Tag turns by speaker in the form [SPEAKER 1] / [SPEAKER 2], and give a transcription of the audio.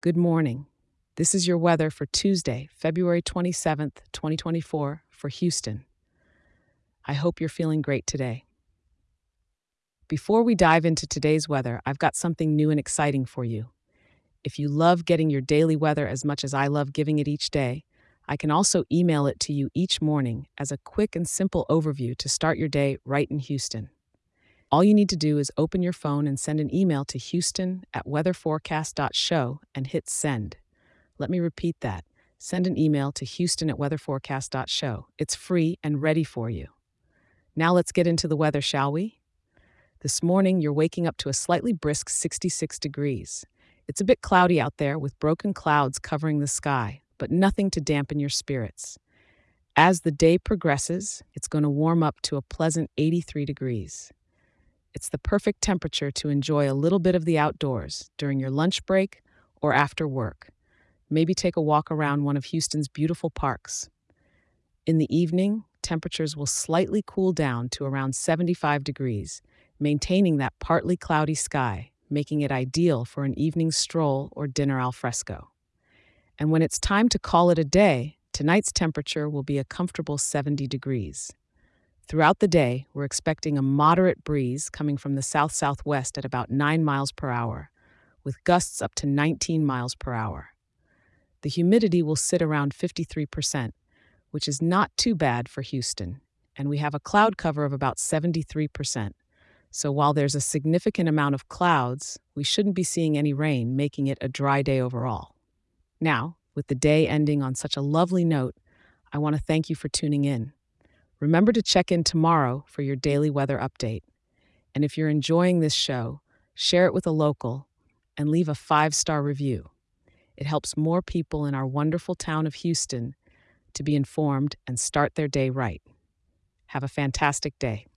[SPEAKER 1] Good morning. This is your weather for Tuesday, February 27th, 2024, for Houston. I hope you're feeling great today. Before we dive into today's weather, I've got something new and exciting for you. If you love getting your daily weather as much as I love giving it each day, I can also email it to you each morning as a quick and simple overview to start your day right in Houston. All you need to do is open your phone and send an email to houston at weatherforecast.show and hit send. Let me repeat that. Send an email to houston at weatherforecast.show. It's free and ready for you. Now let's get into the weather, shall we? This morning, you're waking up to a slightly brisk 66 degrees. It's a bit cloudy out there with broken clouds covering the sky, but nothing to dampen your spirits. As the day progresses, it's going to warm up to a pleasant 83 degrees. It's the perfect temperature to enjoy a little bit of the outdoors during your lunch break or after work. Maybe take a walk around one of Houston's beautiful parks. In the evening, temperatures will slightly cool down to around 75 degrees, maintaining that partly cloudy sky, making it ideal for an evening stroll or dinner al fresco. And when it's time to call it a day, tonight's temperature will be a comfortable 70 degrees. Throughout the day, we're expecting a moderate breeze coming from the south southwest at about 9 miles per hour, with gusts up to 19 miles per hour. The humidity will sit around 53%, which is not too bad for Houston, and we have a cloud cover of about 73%. So while there's a significant amount of clouds, we shouldn't be seeing any rain, making it a dry day overall. Now, with the day ending on such a lovely note, I want to thank you for tuning in. Remember to check in tomorrow for your daily weather update. And if you're enjoying this show, share it with a local and leave a five star review. It helps more people in our wonderful town of Houston to be informed and start their day right. Have a fantastic day.